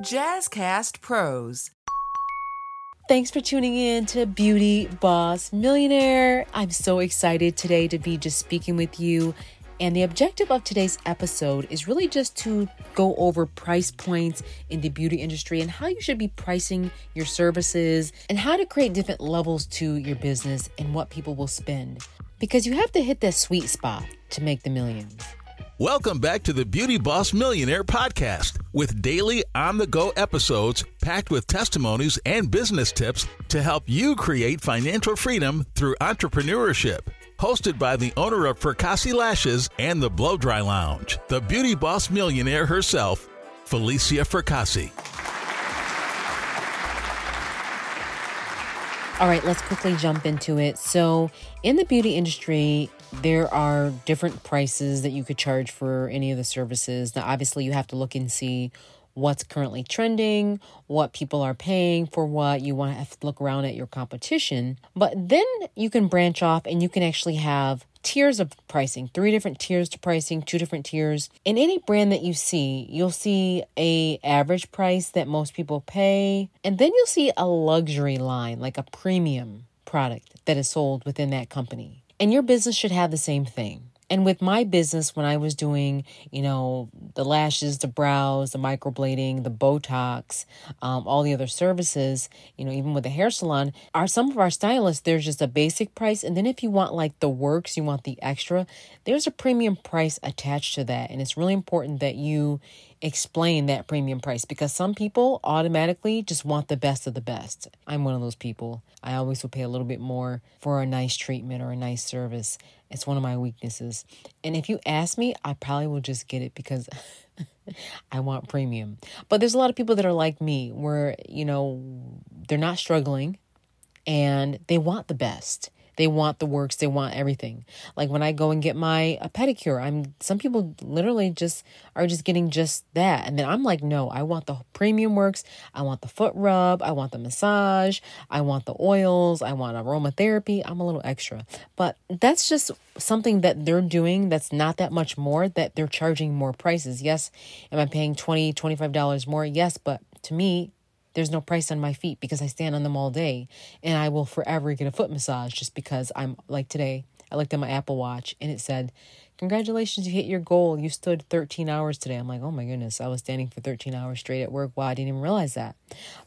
Jazzcast Pros. Thanks for tuning in to Beauty Boss Millionaire. I'm so excited today to be just speaking with you. And the objective of today's episode is really just to go over price points in the beauty industry and how you should be pricing your services and how to create different levels to your business and what people will spend. Because you have to hit that sweet spot to make the millions. Welcome back to the Beauty Boss Millionaire podcast with daily on the go episodes packed with testimonies and business tips to help you create financial freedom through entrepreneurship. Hosted by the owner of Fracassi Lashes and the Blow Dry Lounge, the Beauty Boss Millionaire herself, Falicia Fracassi. All right, let's quickly jump into it. So, in the beauty industry, there are different prices that you could charge for any of the services. Now, obviously, you have to look and see what's currently trending, what people are paying for what. You want to, have to look around at your competition. But then you can branch off and you can actually have tiers of pricing three different tiers to pricing two different tiers in any brand that you see you'll see a average price that most people pay and then you'll see a luxury line like a premium product that is sold within that company and your business should have the same thing. And with my business, when I was doing, you know, the lashes, the brows, the microblading, the Botox, um, all the other services, you know, even with the hair salon, are some of our stylists, there's just a basic price. And then if you want like the works, you want the extra, there's a premium price attached to that. And it's really important that you explain that premium price because some people automatically just want the best of the best. I'm one of those people. I always will pay a little bit more for a nice treatment or a nice service. It's one of my weaknesses. And if you ask me, I probably will just get it because I want premium. But there's a lot of people that are like me where, you know, they're not struggling and they want the best. They want the works, they want everything. Like when I go and get my a pedicure, I'm some people literally just are just getting just that. And then I'm like, no, I want the premium works. I want the foot rub, I want the massage, I want the oils, I want aromatherapy. I'm a little extra. But that's just something that they're doing that's not that much more that they're charging more prices. Yes, am I paying 20 $25 more? Yes, but to me, there's no price on my feet because I stand on them all day and I will forever get a foot massage just because I'm like today. I looked at my Apple Watch and it said, Congratulations, you hit your goal. You stood 13 hours today. I'm like, Oh my goodness, I was standing for 13 hours straight at work. Wow, I didn't even realize that.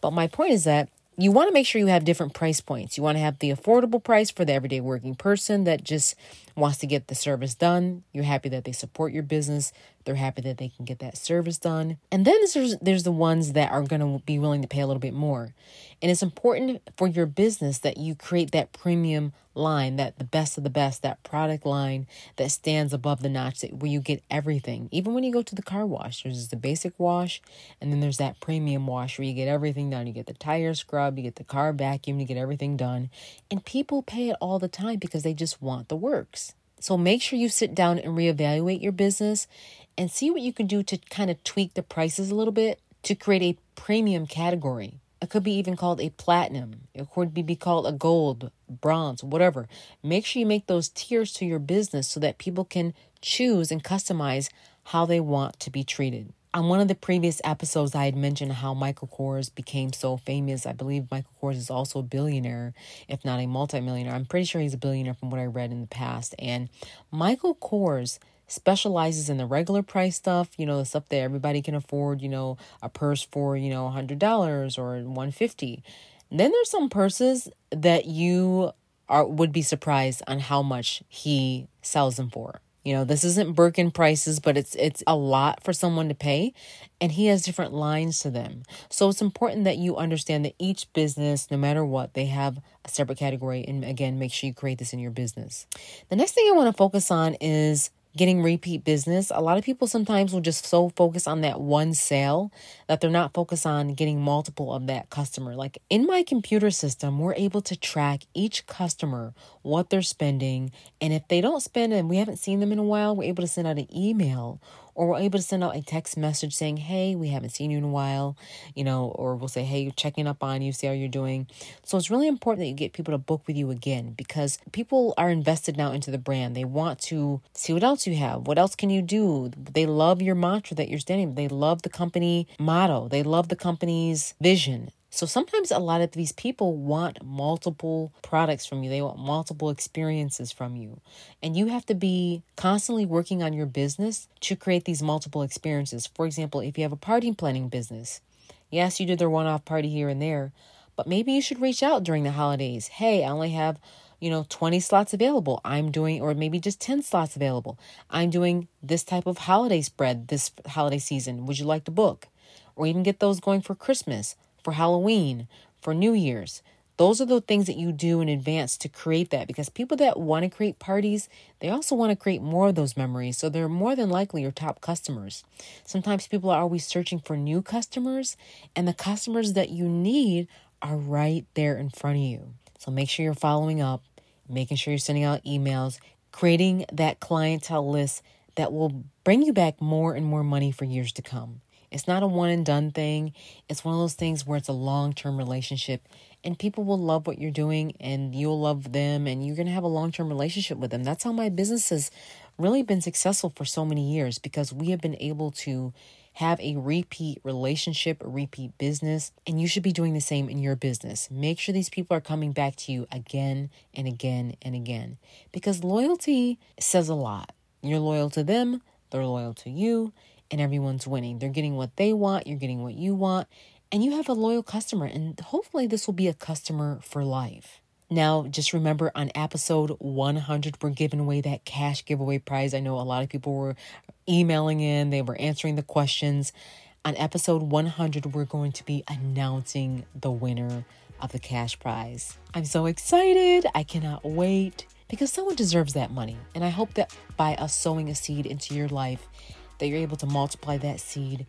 But my point is that you want to make sure you have different price points. You want to have the affordable price for the everyday working person that just wants to get the service done. You're happy that they support your business. They're happy that they can get that service done. And then there's there's the ones that are going to be willing to pay a little bit more. And it's important for your business that you create that premium line, that the best of the best, that product line that stands above the notch that where you get everything. Even when you go to the car wash, there's the basic wash and then there's that premium wash where you get everything done. You get the tire scrub, you get the car vacuum, you get everything done. And people pay it all the time because they just want the works. So make sure you sit down and reevaluate your business and see what you can do to kind of tweak the prices a little bit to create a premium category. It could be even called a platinum. It could be called a gold, bronze, whatever. Make sure you make those tiers to your business so that people can choose and customize how they want to be treated on one of the previous episodes, I had mentioned how Michael Kors became so famous. I believe Michael Kors is also a billionaire, if not a multimillionaire. I'm pretty sure he's a billionaire from what I read in the past. And Michael Kors specializes in the regular price stuff, you know, the stuff that everybody can afford, you know, a purse for, you know, $100 or 150. Then there's some purses that you are would be surprised on how much he sells them for. You know, this isn't Birkin prices, but it's it's a lot for someone to pay and he has different lines to them. So it's important that you understand that each business, no matter what, they have a separate category and again, make sure you create this in your business. The next thing I want to focus on is getting repeat business. A lot of people sometimes will just so focus on that one sale that they're not focused on getting multiple of that customer. Like in my computer system, we're able to track each customer, what they're spending, and if they don't spend and we haven't seen them in a while, we're able to send out an email or we're able to send out a text message saying, Hey, we haven't seen you in a while, you know, or we'll say, Hey, checking up on you, see how you're doing. So it's really important that you get people to book with you again because people are invested now into the brand. They want to see what else you have. What else can you do? They love your mantra that you're standing. They love the company motto. They love the company's vision. So sometimes a lot of these people want multiple products from you. They want multiple experiences from you. And you have to be constantly working on your business to create these multiple experiences. For example, if you have a party planning business, yes, you do their one off party here and there, but maybe you should reach out during the holidays. Hey, I only have you know 20 slots available i'm doing or maybe just 10 slots available i'm doing this type of holiday spread this holiday season would you like to book or even get those going for christmas for Halloween, for New Year's. Those are the things that you do in advance to create that because people that want to create parties, they also want to create more of those memories. So they're more than likely your top customers. Sometimes people are always searching for new customers, and the customers that you need are right there in front of you. So make sure you're following up, making sure you're sending out emails, creating that clientele list that will bring you back more and more money for years to come. It's not a one and done thing. It's one of those things where it's a long term relationship and people will love what you're doing and you'll love them and you're going to have a long term relationship with them. That's how my business has really been successful for so many years because we have been able to have a repeat relationship, a repeat business, and you should be doing the same in your business. Make sure these people are coming back to you again and again and again because loyalty says a lot. You're loyal to them, they're loyal to you, and everyone's winning. They're getting what they want, you're getting what you want, and you have a loyal customer. And hopefully, this will be a customer for life. Now, just remember on episode 100, we're giving away that cash giveaway prize. I know a lot of people were emailing in, they were answering the questions. On episode 100, we're going to be announcing the winner of the cash prize. I'm so excited. I cannot wait because someone deserves that money. And I hope that by us sowing a seed into your life, that you're able to multiply that seed,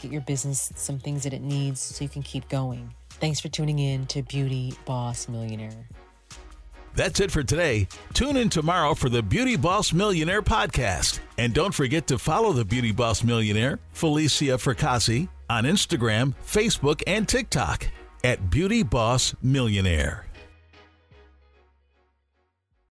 get your business some things that it needs so you can keep going. Thanks for tuning in to Beauty Boss Millionaire. That's it for today. Tune in tomorrow for the Beauty Boss Millionaire podcast. And don't forget to follow the Beauty Boss Millionaire, Falicia Fracassi, on Instagram, Facebook, and TikTok at Beauty Boss Millionaire.